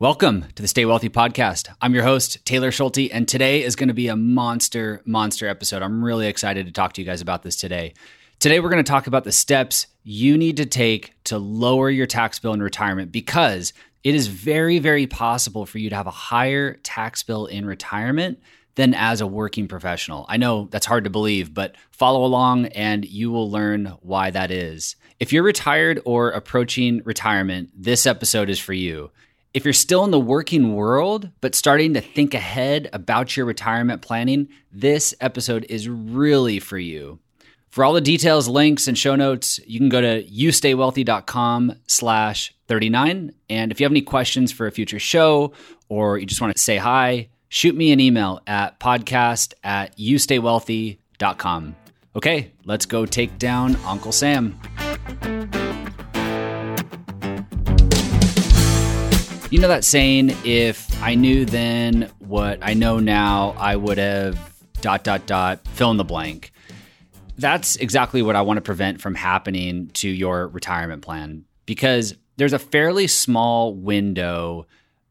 Welcome to the Stay Wealthy podcast. I'm your host, Taylor Schulte, and today is going to be a monster, monster episode. I'm really excited to talk to you guys about this today. Today, we're going to talk about the steps you need to take to lower your tax bill in retirement because it is very, very possible for you to have a higher tax bill in retirement than as a working professional. I know that's hard to believe, but follow along and you will learn why that is. If you're retired or approaching retirement, this episode is for you. If you're still in the working world, but starting to think ahead about your retirement planning, this episode is really for you. For all the details, links, and show notes, you can go to youstaywealthy.com slash 39. And if you have any questions for a future show or you just want to say hi, shoot me an email at podcast at youstaywealthy.com. Okay, let's go take down Uncle Sam. You know that saying, if I knew then what I know now, I would have dot, dot, dot, fill in the blank. That's exactly what I want to prevent from happening to your retirement plan because there's a fairly small window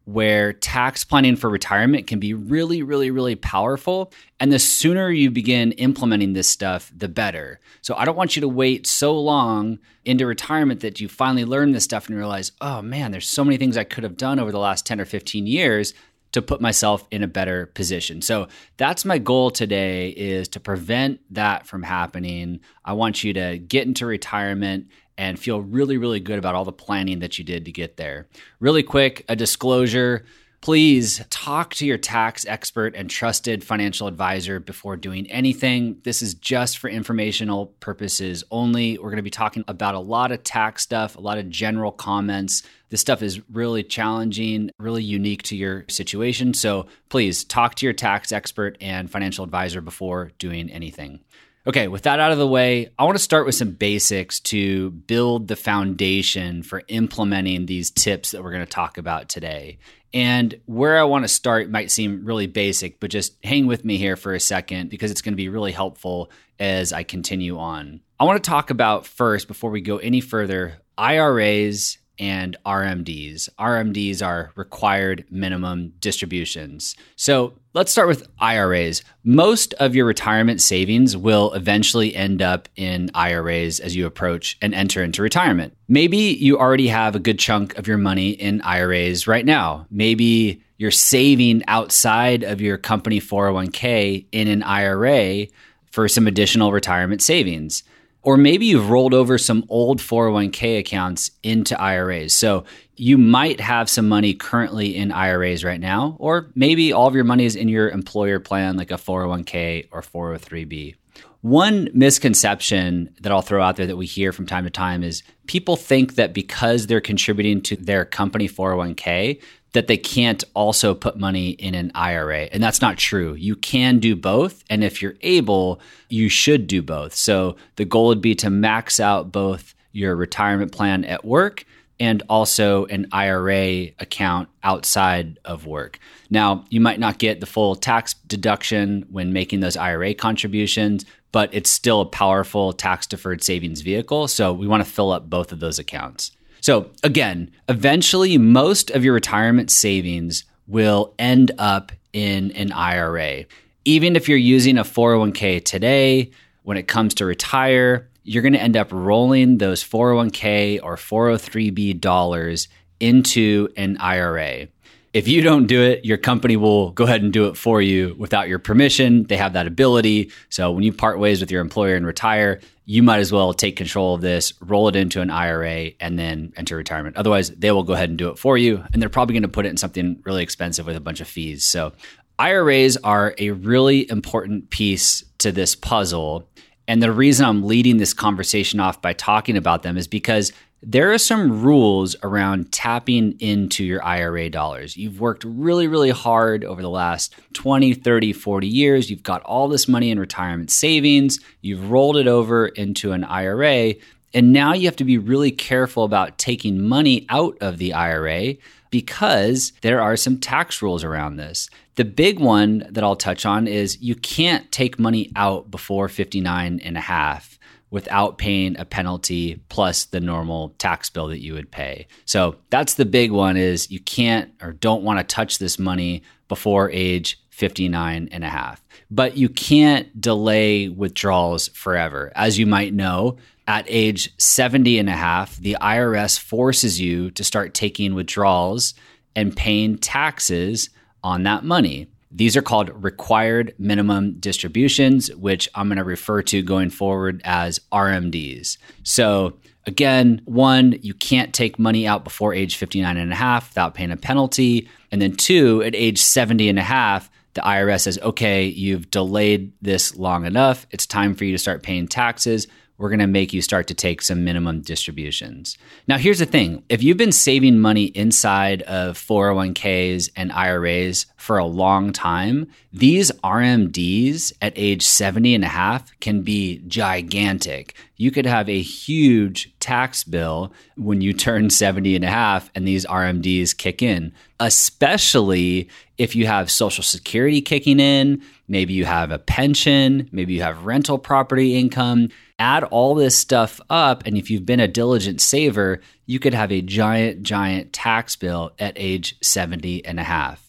where tax planning for retirement can be really, really, really powerful. And the sooner you begin implementing this stuff, the better. So I don't want you to wait so long into retirement that you finally learn this stuff and realize, oh man, there's so many things I could have done over the last 10 or 15 years to put myself in a better position. So that's my goal today is to prevent that from happening. I want you to get into retirement and feel really, really good about all the planning that you did to get there. Really quick, a disclosure. Please talk to your tax expert and trusted financial advisor before doing anything. This is just for informational purposes only. We're going to be talking about a lot of tax stuff, a lot of general comments. This stuff is really challenging, really unique to your situation. So please talk to your tax expert and financial advisor before doing anything. Okay, with that out of the way, I want to start with some basics to build the foundation for implementing these tips that we're going to talk about today. And where I want to start might seem really basic, but just hang with me here for a second because it's going to be really helpful as I continue on. I want to talk about first, before we go any further, IRAs and RMDs. RMDs are required minimum distributions. So let's start with IRAs. Most of your retirement savings will eventually end up in IRAs as you approach and enter into retirement. Maybe you already have a good chunk of your money in IRAs right now. Maybe you're saving outside of your company 401k in an IRA for some additional retirement savings. Or maybe you've rolled over some old 401k accounts into IRAs. So you might have some money currently in IRAs right now, or maybe all of your money is in your employer plan, like a 401k or 403b. One misconception that I'll throw out there that we hear from time to time is people think that because they're contributing to their company 401k, that they can't also put money in an IRA. And that's not true. You can do both. And if you're able, you should do both. So the goal would be to max out both your retirement plan at work and also an IRA account outside of work. Now, you might not get the full tax deduction when making those IRA contributions, but it's still a powerful tax deferred savings vehicle. So we want to fill up both of those accounts. So, again, eventually, most of your retirement savings will end up in an IRA. Even if you're using a 401k today, when it comes to retire, you're going to end up rolling those 401k or 403b dollars into an IRA. If you don't do it, your company will go ahead and do it for you without your permission. They have that ability. So when you part ways with your employer and retire, you might as well take control of this, roll it into an IRA, and then enter retirement. Otherwise, they will go ahead and do it for you. And they're probably going to put it in something really expensive with a bunch of fees. So IRAs are a really important piece to this puzzle. And the reason I'm leading this conversation off by talking about them is because there are some rules around tapping into your IRA dollars. You've worked really, really hard over the last 20, 30, 40 years. You've got all this money in retirement savings. You've rolled it over into an IRA. And now you have to be really careful about taking money out of the IRA because there are some tax rules around this. The big one that I'll touch on is you can't take money out before 59 and a half without paying a penalty plus the normal tax bill that you would pay. So that's the big one is you can't or don't want to touch this money before age 59 and a half. But you can't delay withdrawals forever. As you might know, at age 70 and a half, the IRS forces you to start taking withdrawals and paying taxes on that money. These are called required minimum distributions, which I'm going to refer to going forward as RMDs. So, again, one, you can't take money out before age 59 and a half without paying a penalty. And then two, at age 70 and a half, the IRS says, okay, you've delayed this long enough. It's time for you to start paying taxes we're going to make you start to take some minimum distributions. Now, here's the thing if you've been saving money inside of 401ks and IRAs for a long time, these RMDs at age 70 and a half can be gigantic. You could have a huge tax bill when you turn 70 and a half and these RMDs kick in, especially if you have Social Security kicking in, maybe you have a pension, maybe you have rental property income add all this stuff up, and if you've been a diligent saver, you could have a giant, giant tax bill at age 70 and a half.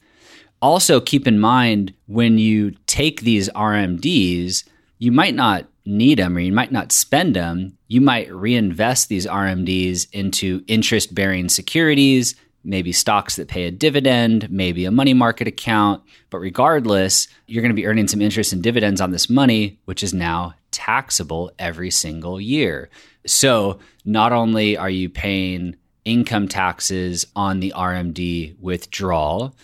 Also, keep in mind when you take these RMDs, you might not need them or you might not spend them. You might reinvest these RMDs into interest bearing securities, maybe stocks that pay a dividend, maybe a money market account. But regardless, you're going to be earning some interest and dividends on this money, which is now taxable every single year. So not only are you paying income taxes on the RMD withdrawal,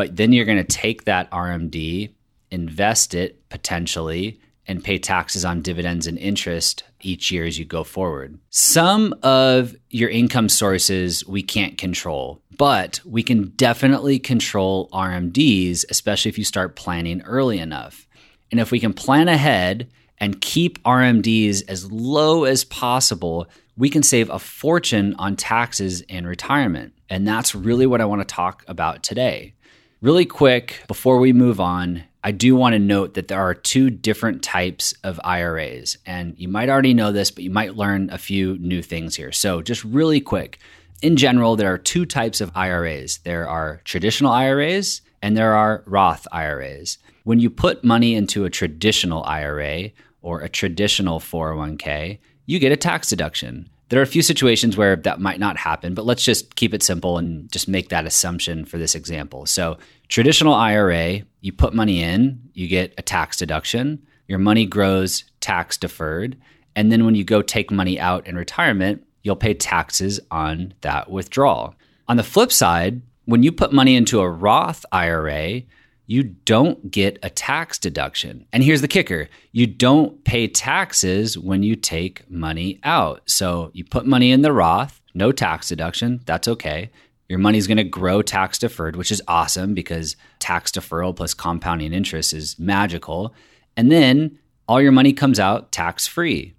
but then you're going to take that RMD, invest it potentially, and pay taxes on dividends and interest each year as you go forward. Some of your income sources we can't control, but we can definitely control RMDs, especially if you start planning early enough. And if we can plan ahead and keep RMDs as low as possible, we can save a fortune on taxes in retirement. And that's really what I want to talk about today. Really quick, before we move on, I do want to note that there are two different types of IRAs. And you might already know this, but you might learn a few new things here. So, just really quick in general, there are two types of IRAs there are traditional IRAs and there are Roth IRAs. When you put money into a traditional IRA, or a traditional 401k, you get a tax deduction. There are a few situations where that might not happen, but let's just keep it simple and just make that assumption for this example. So, traditional IRA, you put money in, you get a tax deduction, your money grows tax deferred, and then when you go take money out in retirement, you'll pay taxes on that withdrawal. On the flip side, when you put money into a Roth IRA, you don't get a tax deduction. And here's the kicker you don't pay taxes when you take money out. So you put money in the Roth, no tax deduction, that's okay. Your money's going to grow tax deferred, which is awesome because tax deferral plus compounding interest is magical. And then all your money comes out tax free.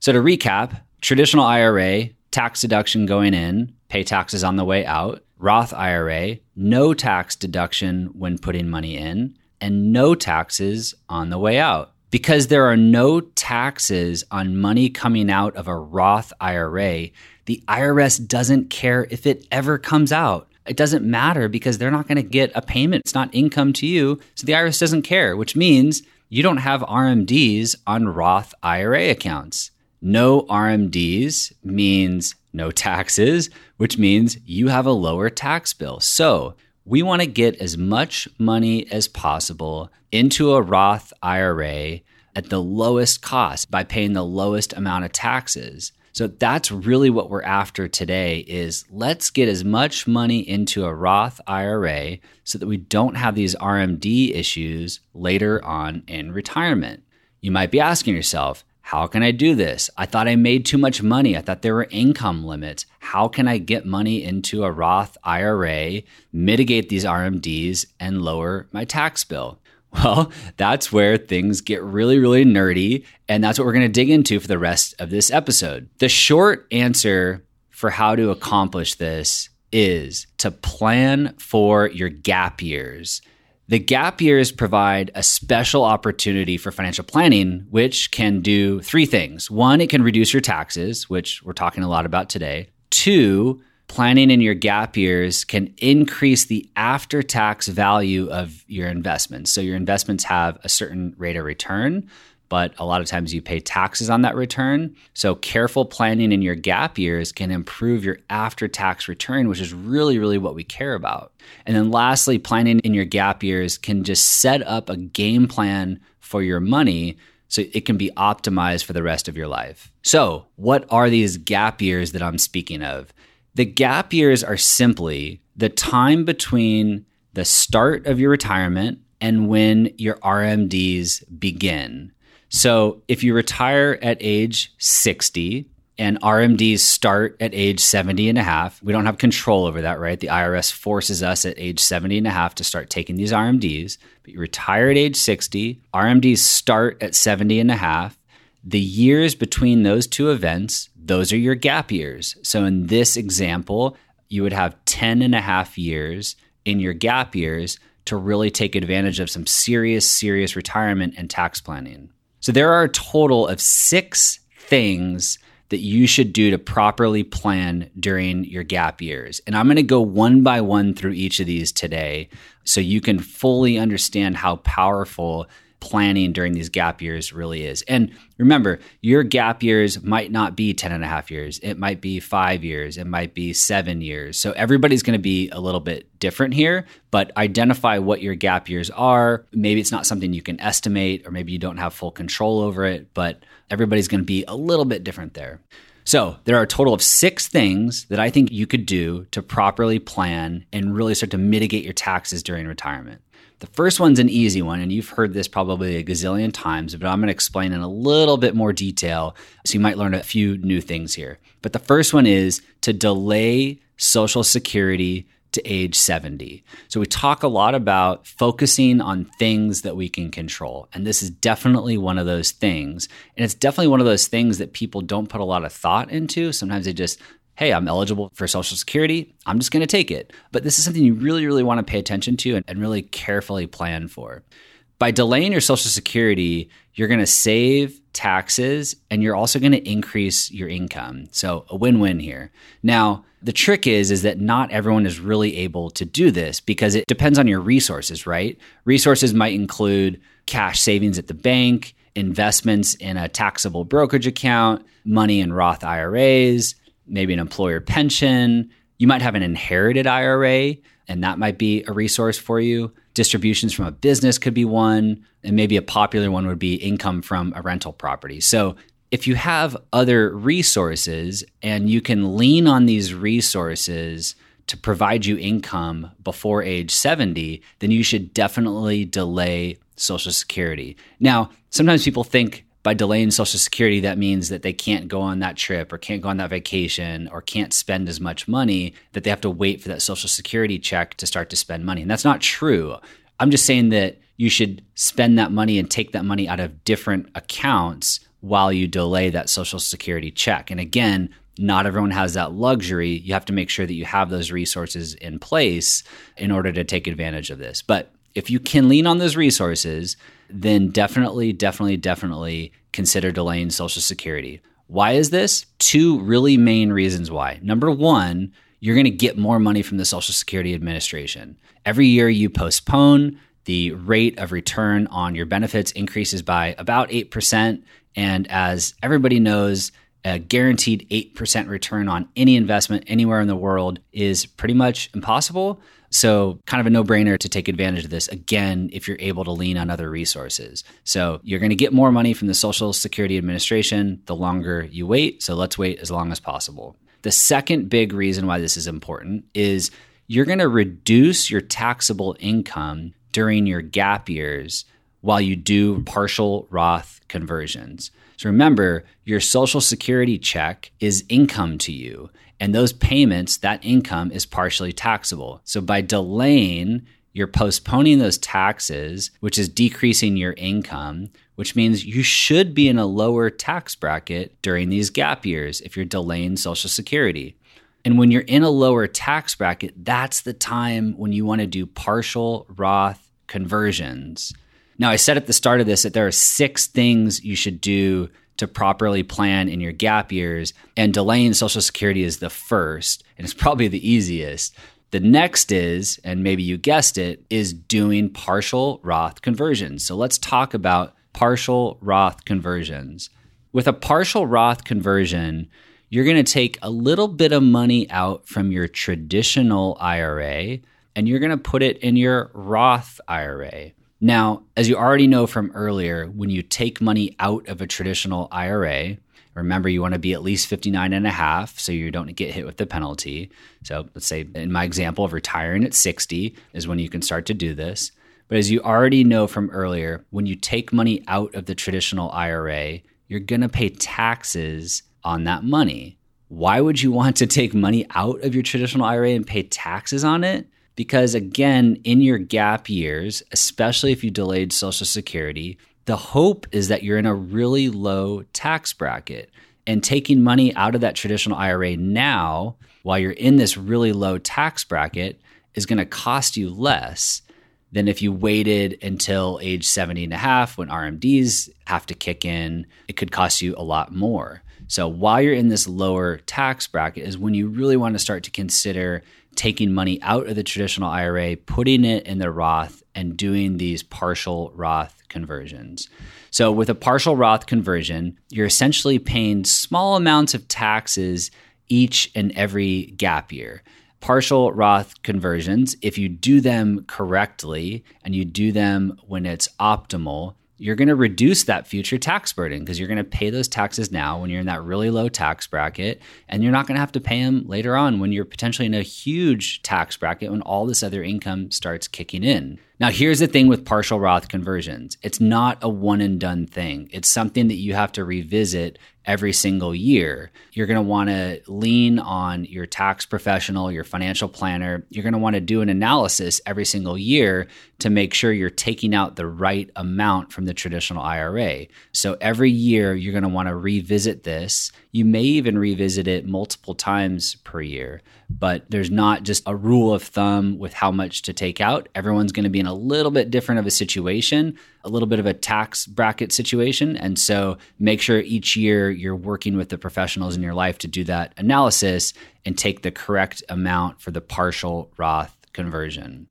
So to recap, traditional IRA, tax deduction going in, pay taxes on the way out. Roth IRA, no tax deduction when putting money in, and no taxes on the way out. Because there are no taxes on money coming out of a Roth IRA, the IRS doesn't care if it ever comes out. It doesn't matter because they're not going to get a payment. It's not income to you. So the IRS doesn't care, which means you don't have RMDs on Roth IRA accounts. No RMDs means no taxes, which means you have a lower tax bill. So we want to get as much money as possible into a Roth IRA at the lowest cost by paying the lowest amount of taxes. So that's really what we're after today is let's get as much money into a Roth IRA so that we don't have these RMD issues later on in retirement. You might be asking yourself, how can I do this? I thought I made too much money. I thought there were income limits. How can I get money into a Roth IRA, mitigate these RMDs, and lower my tax bill? Well, that's where things get really, really nerdy. And that's what we're going to dig into for the rest of this episode. The short answer for how to accomplish this is to plan for your gap years. The gap years provide a special opportunity for financial planning, which can do three things. One, it can reduce your taxes, which we're talking a lot about today. Two, planning in your gap years can increase the after tax value of your investments. So your investments have a certain rate of return, but a lot of times you pay taxes on that return. So careful planning in your gap years can improve your after tax return, which is really, really what we care about. And then lastly, planning in your gap years can just set up a game plan for your money so it can be optimized for the rest of your life. So, what are these gap years that I'm speaking of? The gap years are simply the time between the start of your retirement and when your RMDs begin. So if you retire at age 60 and RMDs start at age 70 and a half, we don't have control over that, right? The IRS forces us at age 70 and a half to start taking these RMDs. But you retire at age 60, RMDs start at 70 and a half. The years between those two events, those are your gap years. So in this example, you would have 10 and a half years in your gap years to really take advantage of some serious, serious retirement and tax planning. So there are a total of six things that you should do to properly plan during your gap years. And I'm going to go one by one through each of these today so you can fully understand how powerful planning during these gap years really is. And remember, your gap years might not be 10 and a half years. It might be five years. It might be seven years. So everybody's going to be a little bit different here, but identify what your gap years are. Maybe it's not something you can estimate, or maybe you don't have full control over it, but everybody's going to be a little bit different there. So, there are a total of six things that I think you could do to properly plan and really start to mitigate your taxes during retirement. The first one's an easy one, and you've heard this probably a gazillion times, but I'm going to explain in a little bit more detail so you might learn a few new things here. But the first one is to delay Social Security to age 70. So we talk a lot about focusing on things that we can control. And this is definitely one of those things. And it's definitely one of those things that people don't put a lot of thought into. Sometimes they just hey, I'm eligible for Social Security. I'm just going to take it. But this is something you really, really want to pay attention to and, and really carefully plan for. By delaying your Social Security, you're going to save taxes and you're also going to increase your income. So a win-win here. Now, the trick is is that not everyone is really able to do this because it depends on your resources, right? Resources might include cash savings at the bank, investments in a taxable brokerage account, money in Roth IRAs, maybe an employer pension. You might have an inherited IRA, and that might be a resource for you. Distributions from a business could be one, and maybe a popular one would be income from a rental property. So, if you have other resources and you can lean on these resources to provide you income before age 70, then you should definitely delay Social Security. Now, sometimes people think by delaying Social Security, that means that they can't go on that trip or can't go on that vacation or can't spend as much money, that they have to wait for that Social Security check to start to spend money. And that's not true. I'm just saying that you should spend that money and take that money out of different accounts while you delay that Social Security check. And again, not everyone has that luxury. You have to make sure that you have those resources in place in order to take advantage of this. But if you can lean on those resources, then definitely, definitely, definitely consider delaying Social Security. Why is this? Two really main reasons why. Number one, you're going to get more money from the Social Security Administration. Every year you postpone, the rate of return on your benefits increases by about 8%. And as everybody knows, a guaranteed 8% return on any investment anywhere in the world is pretty much impossible. So, kind of a no brainer to take advantage of this again if you're able to lean on other resources. So, you're going to get more money from the Social Security Administration the longer you wait. So, let's wait as long as possible. The second big reason why this is important is you're going to reduce your taxable income during your gap years while you do partial Roth conversions. So remember, your Social Security check is income to you. And those payments, that income is partially taxable. So by delaying, you're postponing those taxes, which is decreasing your income, which means you should be in a lower tax bracket during these gap years if you're delaying Social Security. And when you're in a lower tax bracket, that's the time when you want to do partial Roth conversions. Now, I said at the start of this that there are six things you should do to properly plan in your gap years, and delaying Social Security is the first, and it's probably the easiest. The next is, and maybe you guessed it, is doing partial Roth conversions. So let's talk about partial Roth conversions. With a partial Roth conversion, you're going to take a little bit of money out from your traditional IRA and you're going to put it in your Roth IRA. Now, as you already know from earlier, when you take money out of a traditional IRA, remember you want to be at least 59 and a half so you don't get hit with the penalty. So, let's say in my example of retiring at 60 is when you can start to do this. But as you already know from earlier, when you take money out of the traditional IRA, you're going to pay taxes on that money. Why would you want to take money out of your traditional IRA and pay taxes on it? Because again, in your gap years, especially if you delayed Social Security, the hope is that you're in a really low tax bracket. And taking money out of that traditional IRA now, while you're in this really low tax bracket, is going to cost you less than if you waited until age 70 and a half when RMDs have to kick in. It could cost you a lot more. So while you're in this lower tax bracket is when you really want to start to consider taking money out of the traditional IRA, putting it in the Roth, and doing these partial Roth conversions. So, with a partial Roth conversion, you're essentially paying small amounts of taxes each and every gap year. Partial Roth conversions, if you do them correctly and you do them when it's optimal, you're going to reduce that future tax burden because you're going to pay those taxes now when you're in that really low tax bracket and you're not going to have to pay them later on when you're potentially in a huge tax bracket when all this other income starts kicking in. Now, here's the thing with partial Roth conversions it's not a one and done thing. It's something that you have to revisit every single year. You're going to want to lean on your tax professional, your financial planner. You're going to want to do an analysis every single year to make sure you're taking out the right amount from the traditional IRA. So every year, you're going to want to revisit this. You may even revisit it multiple times per year, but there's not just a rule of thumb with how much to take out. Everyone's going to be in a little bit different of a situation, a little bit of a tax bracket situation. And so make sure each year you're working with the professionals in your life to do that analysis and take the correct amount for the partial Roth conversion.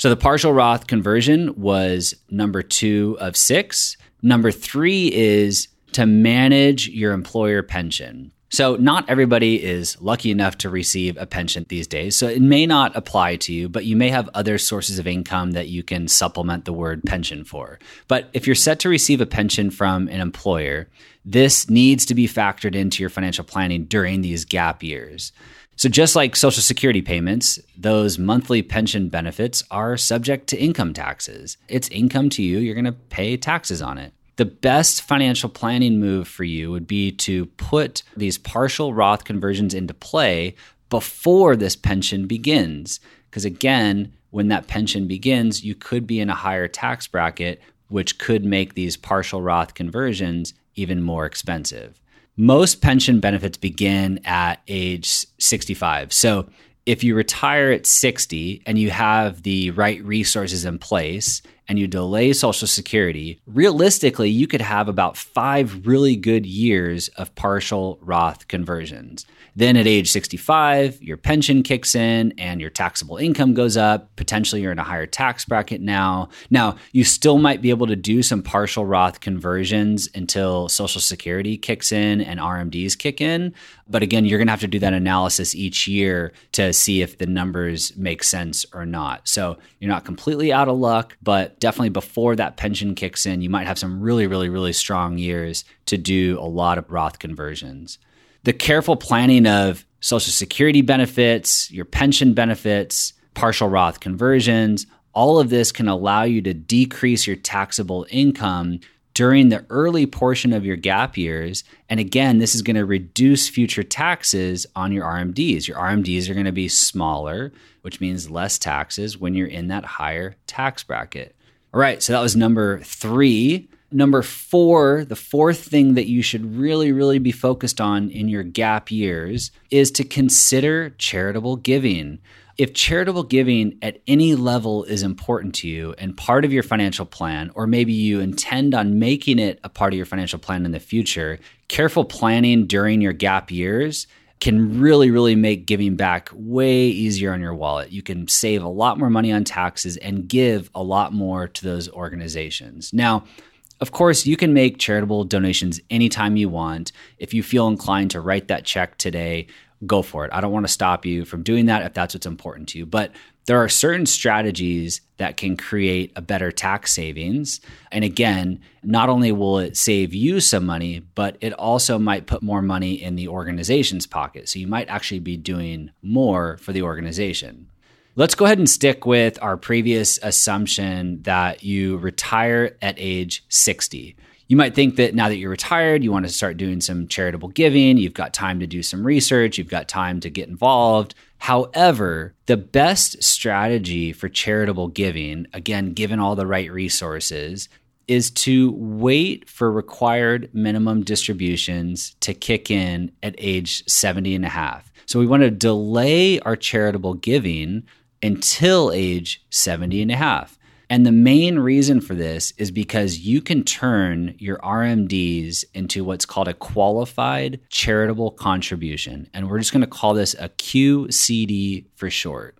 So the partial Roth conversion was number two of six. Number three is to manage your employer pension. So, not everybody is lucky enough to receive a pension these days. So, it may not apply to you, but you may have other sources of income that you can supplement the word pension for. But if you're set to receive a pension from an employer, this needs to be factored into your financial planning during these gap years. So, just like Social Security payments, those monthly pension benefits are subject to income taxes. It's income to you, you're going to pay taxes on it the best financial planning move for you would be to put these partial Roth conversions into play before this pension begins. Because again, when that pension begins, you could be in a higher tax bracket, which could make these partial Roth conversions even more expensive. Most pension benefits begin at age 65. So if you retire at 60 and you have the right resources in place and you delay Social Security, realistically, you could have about five really good years of partial Roth conversions. Then at age 65, your pension kicks in and your taxable income goes up. Potentially, you're in a higher tax bracket now. Now, you still might be able to do some partial Roth conversions until Social Security kicks in and RMDs kick in. But again, you're going to have to do that analysis each year to see if the numbers make sense or not. So you're not completely out of luck, but definitely before that pension kicks in, you might have some really, really, really strong years to do a lot of Roth conversions the careful planning of Social Security benefits, your pension benefits, partial Roth conversions, all of this can allow you to decrease your taxable income during the early portion of your gap years. And again, this is going to reduce future taxes on your RMDs. Your RMDs are going to be smaller, which means less taxes when you're in that higher tax bracket. All right, so that was number three. Number four, the fourth thing that you should really, really be focused on in your gap years is to consider charitable giving. If charitable giving at any level is important to you and part of your financial plan, or maybe you intend on making it a part of your financial plan in the future, careful planning during your gap years can really, really make giving back way easier on your wallet. You can save a lot more money on taxes and give a lot more to those organizations. Now, of course, you can make charitable donations anytime you want. If you feel inclined to write that check today, go for it. I don't want to stop you from doing that if that's what's important to you. But there are certain strategies that can create a better tax savings. And again, not only will it save you some money, but it also might put more money in the organization's pocket. So you might actually be doing more for the organization. Let's go ahead and stick with our previous assumption that you retire at age 60 you might think that now that you're retired, you want to start doing some charitable giving. You've got time to do some research, you've got time to get involved. However, the best strategy for charitable giving, again, given all the right resources, is to wait for required minimum distributions to kick in at age 70 and a half. So we want to delay our charitable giving until age 70 and a half. And the main reason for this is because you can turn your RMDs into what's called a qualified charitable contribution. And we're just going to call this a QCD for short.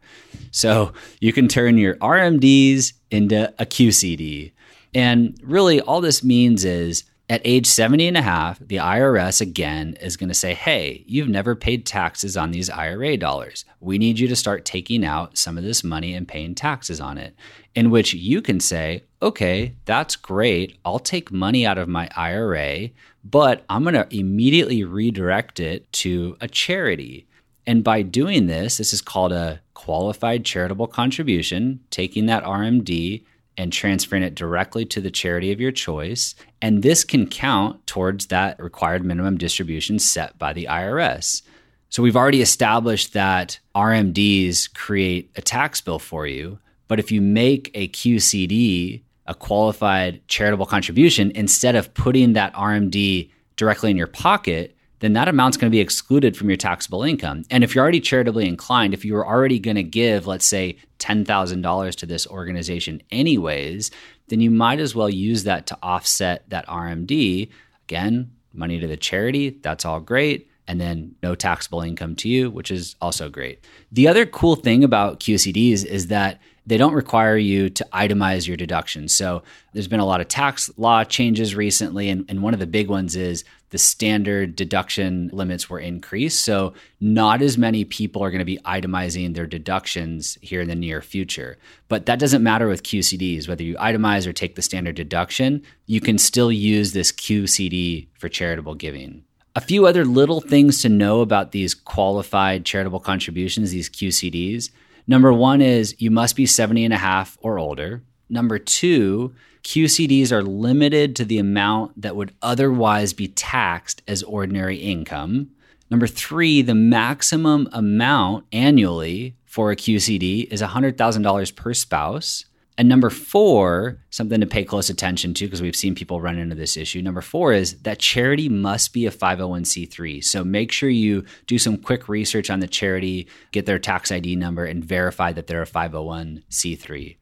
So you can turn your RMDs into a QCD. And really, all this means is at age 70 and a half, the IRS again is going to say, hey, you've never paid taxes on these IRA dollars. We need you to start taking out some of this money and paying taxes on it. In which you can say, okay, that's great. I'll take money out of my IRA, but I'm going to immediately redirect it to a charity. And by doing this, this is called a qualified charitable contribution, taking that RMD and transferring it directly to the charity of your choice. And this can count towards that required minimum distribution set by the IRS. So we've already established that RMDs create a tax bill for you. But if you make a QCD, a qualified charitable contribution, instead of putting that RMD directly in your pocket, then that amount's going to be excluded from your taxable income. And if you're already charitably inclined, if you were already going to give, let's say, $10,000 to this organization anyways, then you might as well use that to offset that RMD. Again, money to the charity, that's all great. And then no taxable income to you, which is also great. The other cool thing about QCDs is that they don't require you to itemize your deductions. So there's been a lot of tax law changes recently, and, and, one of the big ones is the standard deduction limits were increased. So not as many people are going to be itemizing their deductions here in the near future. But that doesn't matter with QCDs, whether you itemize or take the standard deduction, you can still use this QCD for charitable giving. A few other little things to know about these qualified charitable contributions, these QCDs. Number one is you must be 70 and a half or older. Number two, QCDs are limited to the amount that would otherwise be taxed as ordinary income. Number three, the maximum amount annually for a QCD is $100,000 per spouse. And number four, something to pay close attention to because we've seen people run into this issue. Number four is that charity must be a 501c3. So make sure you do some quick research on the charity, get their tax ID number, and verify that they're a 501c3.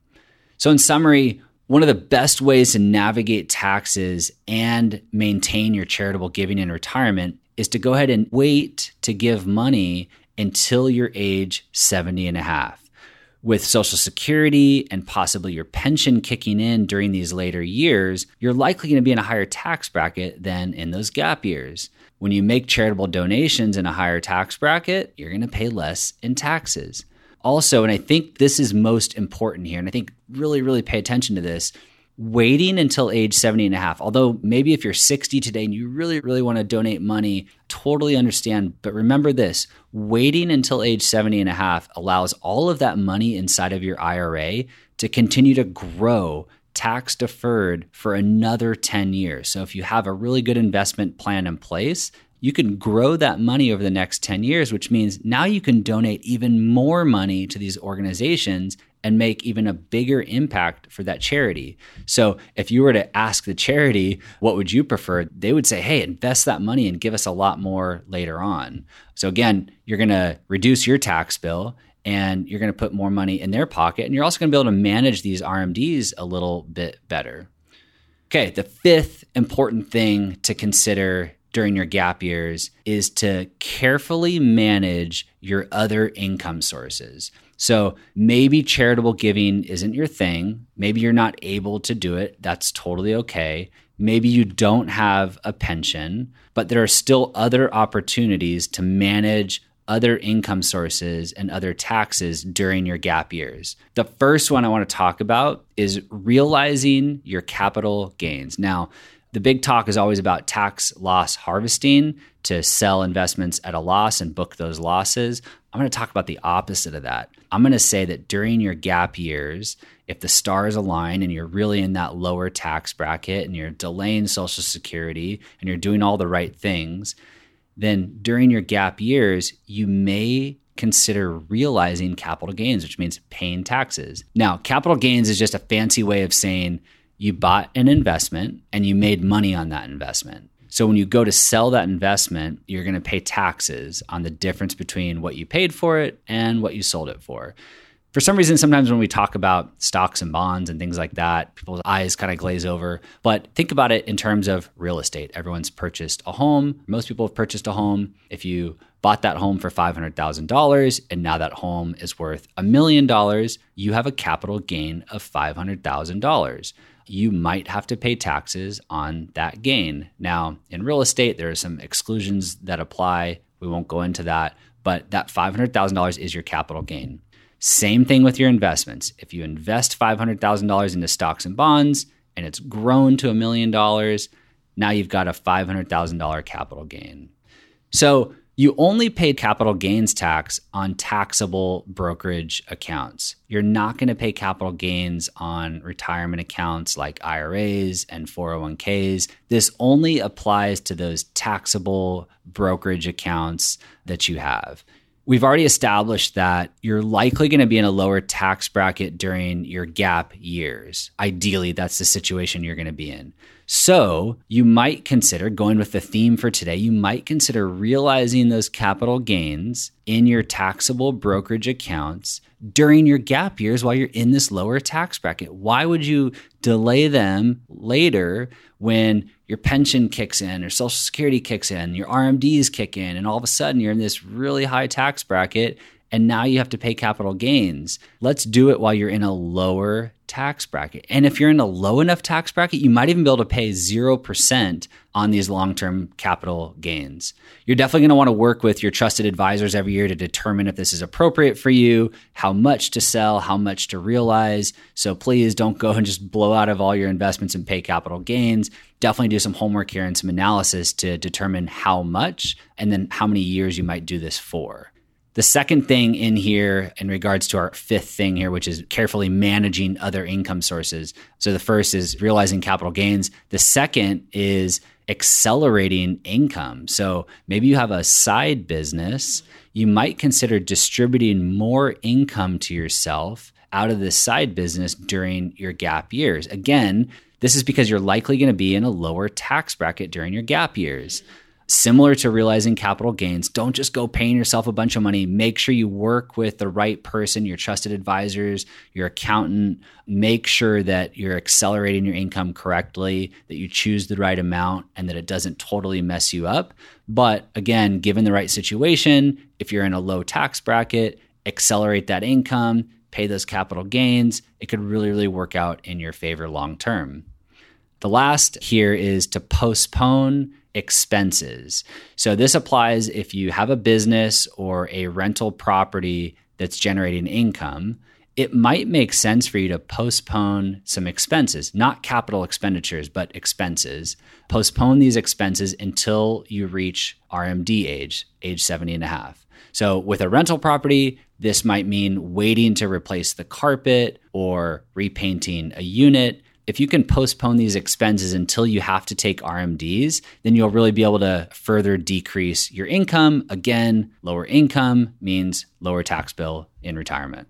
So, in summary, one of the best ways to navigate taxes and maintain your charitable giving in retirement is to go ahead and wait to give money until your age 70 and a half. With Social Security and possibly your pension kicking in during these later years, you're likely going to be in a higher tax bracket than in those gap years. When you make charitable donations in a higher tax bracket, you're going to pay less in taxes. Also, and I think this is most important here, and I think really, really pay attention to this waiting until age 70 and a half. Although maybe if you're 60 today and you really, really want to donate money, totally understand. But remember this waiting until age 70 and a half allows all of that money inside of your IRA to continue to grow tax deferred for another 10 years. So if you have a really good investment plan in place, you can grow that money over the next 10 years, which means now you can donate even more money to these organizations and make even a bigger impact for that charity. So, if you were to ask the charity, what would you prefer? They would say, hey, invest that money and give us a lot more later on. So, again, you're going to reduce your tax bill and you're going to put more money in their pocket. And you're also going to be able to manage these RMDs a little bit better. Okay, the fifth important thing to consider during your gap years is to carefully manage your other income sources. So maybe charitable giving isn't your thing. Maybe you're not able to do it. That's totally okay. Maybe you don't have a pension, but there are still other opportunities to manage other income sources and other taxes during your gap years. The first one I want to talk about is realizing your capital gains. Now, the big talk is always about tax loss harvesting to sell investments at a loss and book those losses. I'm going to talk about the opposite of that. I'm going to say that during your gap years, if the stars align and you're really in that lower tax bracket and you're delaying Social Security and you're doing all the right things, then during your gap years, you may consider realizing capital gains, which means paying taxes. Now, capital gains is just a fancy way of saying you bought an investment and you made money on that investment. So when you go to sell that investment, you're going to pay taxes on the difference between what you paid for it and what you sold it for for some reason, sometimes when we talk about stocks and bonds and things like that, people's eyes kind of glaze over. But think about it in terms of real estate. Everyone's purchased a home. Most people have purchased a home. If you bought that home for $500,000 and now that home is worth a million dollars, you have a capital gain of $500,000. You might have to pay taxes on that gain. Now, in real estate, there are some exclusions that apply. We won't go into that, but that $500,000 is your capital gain. Same thing with your investments. If you invest $500,000 into stocks and bonds and it's grown to a million dollars, now you've got a $500,000 capital gain. So you only pay capital gains tax on taxable brokerage accounts. You're not going to pay capital gains on retirement accounts like IRAs and 401ks. This only applies to those taxable brokerage accounts that you have. We've already established that you're likely going to be in a lower tax bracket during your gap years. Ideally, that's the situation you're going to be in. So, you might consider going with the theme for today, you might consider realizing those capital gains in your taxable brokerage accounts during your gap years while you're in this lower tax bracket. Why would you delay them later when your pension kicks in or social security kicks in, your RMDs kick in, and all of a sudden you're in this really high tax bracket and now you have to pay capital gains. Let's do it while you're in a lower tax bracket. And if you're in a low enough tax bracket, you might even be able to pay 0% on these long term capital gains. You're definitely going to want to work with your trusted advisors every year to determine if this is appropriate for you, how much to sell, how much to realize. So please don't go and just blow out of all your investments and pay capital gains. Definitely do some homework here and some analysis to determine how much and then how many years you might do this for. The second thing in here, in regards to our fifth thing here, which is carefully managing other income sources. So the first is realizing capital gains. The second is accelerating income. So maybe you have a side business. You might consider distributing more income to yourself out of this side business during your gap years. Again, this is because you're likely going to be in a lower tax bracket during your gap years similar to realizing capital gains, don't just go paying yourself a bunch of money. Make sure you work with the right person, your trusted advisors, your accountant. Make sure that you're accelerating your income correctly, that you choose the right amount, and that it doesn't totally mess you up. But again, given the right situation, if you're in a low tax bracket, accelerate that income, pay those capital gains. It could really, really work out in your favor long term. The last here is to postpone expenses. So this applies if you have a business or a rental property that's generating income. It might make sense for you to postpone some expenses, not capital expenditures, but expenses. Postpone these expenses until you reach RMD age, age 70 and a half. So, with a rental property, this might mean waiting to replace the carpet or repainting a unit if you can postpone these expenses until you have to take RMDs, then you'll really be able to further decrease your income. Again, lower income means lower tax bill in retirement.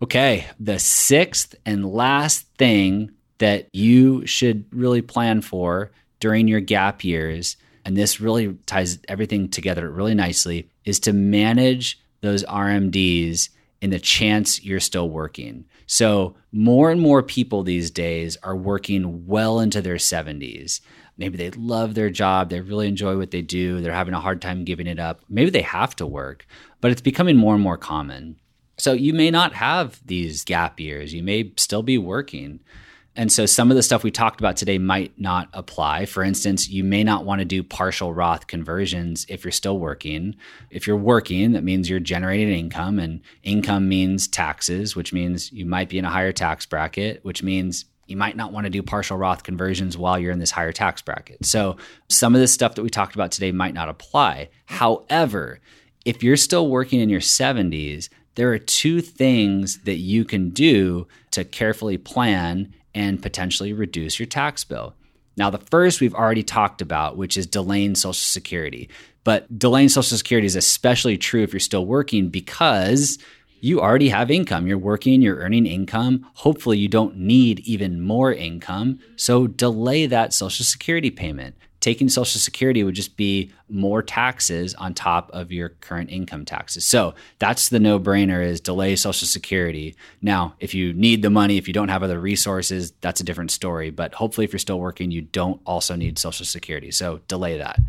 Okay, the sixth and last thing that you should really plan for during your gap years, and this really ties everything together really nicely, is to manage those RMDs in the chance you're still working. So, more and more people these days are working well into their 70s. Maybe they love their job, they really enjoy what they do, they're having a hard time giving it up. Maybe they have to work, but it's becoming more and more common. So, you may not have these gap years, you may still be working. And so some of the stuff we talked about today might not apply. For instance, you may not want to do partial Roth conversions if you're still working. If you're working, that means you're generating income, and income means taxes, which means you might be in a higher tax bracket, which means you might not want to do partial Roth conversions while you're in this higher tax bracket. So some of the stuff that we talked about today might not apply. However, if you're still working in your 70s, there are two things that you can do to carefully plan and potentially reduce your tax bill. Now, the first we've already talked about, which is delaying Social Security. But delaying Social Security is especially true if you're still working because you already have income. You're working, you're earning income. Hopefully, you don't need even more income. So, delay that Social Security payment taking Social Security would just be more taxes on top of your current income taxes. So that's the no brainer is delay Social Security. Now, if you need the money, if you don't have other resources, that's a different story. But hopefully, if you're still working, you don't also need Social Security. So delay that.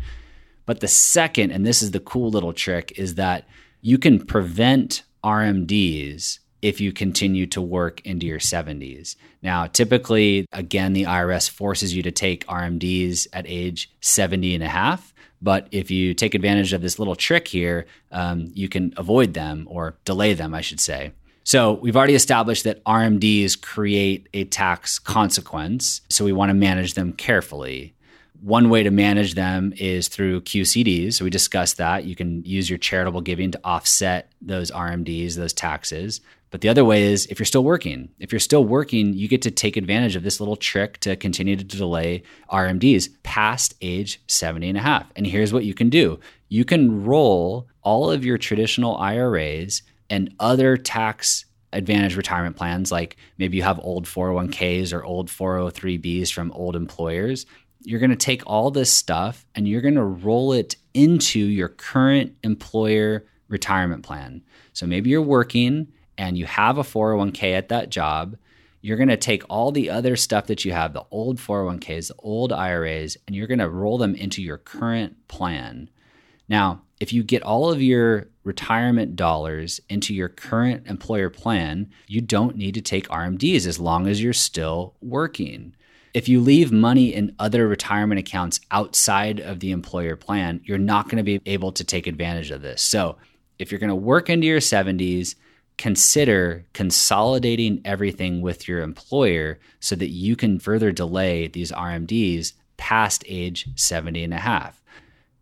But the second, and this is the cool little trick, is that you can prevent RMDs if you continue to work into your 70s. Now, typically, again, the IRS forces you to take RMDs at age 70 and a half. But if you take advantage of this little trick here, um, you can avoid them or delay them, I should say. So we've already established that RMDs create a tax consequence. So we want to manage them carefully. One way to manage them is through QCDs. So we discussed that. You can use your charitable giving to offset those RMDs, those taxes. But the other way is if you're still working. If you're still working, you get to take advantage of this little trick to continue to delay RMDs past age 70 and a half. And here's what you can do you can roll all of your traditional IRAs and other tax advantage retirement plans, like maybe you have old 401ks or old 403bs from old employers. You're going to take all this stuff and you're going to roll it into your current employer retirement plan. So maybe you're working and you have a 401k at that job, you're going to take all the other stuff that you have, the old 401ks, the old IRAs, and you're going to roll them into your current plan. Now, if you get all of your retirement dollars into your current employer plan, you don't need to take RMDs as long as you're still working. If you leave money in other retirement accounts outside of the employer plan, you're not going to be able to take advantage of this. So, if you're going to work into your 70s, consider consolidating everything with your employer so that you can further delay these RMDs past age 70 and a half.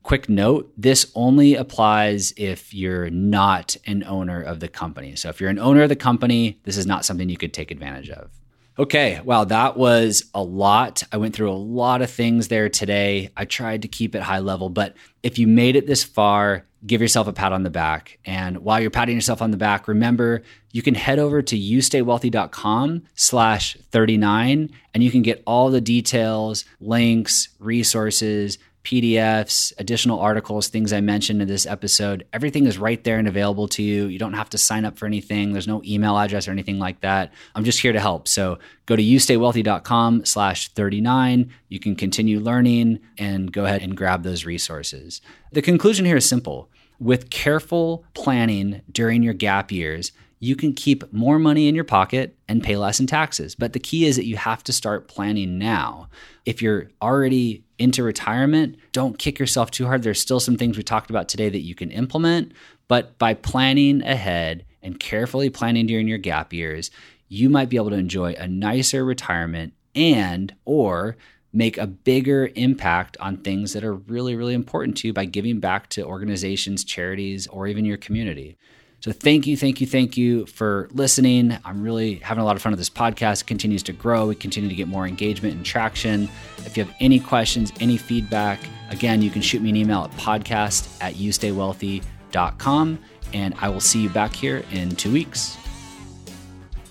Quick note this only applies if you're not an owner of the company. So, if you're an owner of the company, this is not something you could take advantage of. Okay, wow, that was a lot. I went through a lot of things there today. I tried to keep it high level, but if you made it this far, give yourself a pat on the back. And while you're patting yourself on the back, remember you can head over to youstaywealthy.com slash 39 and you can get all the details, links, resources, PDFs, additional articles, things I mentioned in this episode. Everything is right there and available to you. You don't have to sign up for anything. There's no email address or anything like that. I'm just here to help. So go to youstaywealthy.com slash 39. You can continue learning and go ahead and grab those resources. The conclusion here is simple. With careful planning during your gap years, you can keep more money in your pocket and pay less in taxes. But the key is that you have to start planning now. If you're already into retirement, don't kick yourself too hard. There's still some things we talked about today that you can implement, but by planning ahead and carefully planning during your gap years, you might be able to enjoy a nicer retirement and or make a bigger impact on things that are really really important to you by giving back to organizations, charities, or even your community. So thank you, thank you, thank you for listening. I'm really having a lot of fun with this podcast. It continues to grow. We continue to get more engagement and traction. If you have any questions, any feedback, again, you can shoot me an email at podcast at youstaywealthy.com. And I will see you back here in two weeks.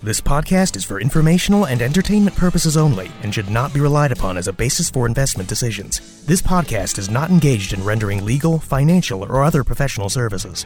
This podcast is for informational and entertainment purposes only and should not be relied upon as a basis for investment decisions. This podcast is not engaged in rendering legal, financial, or other professional services.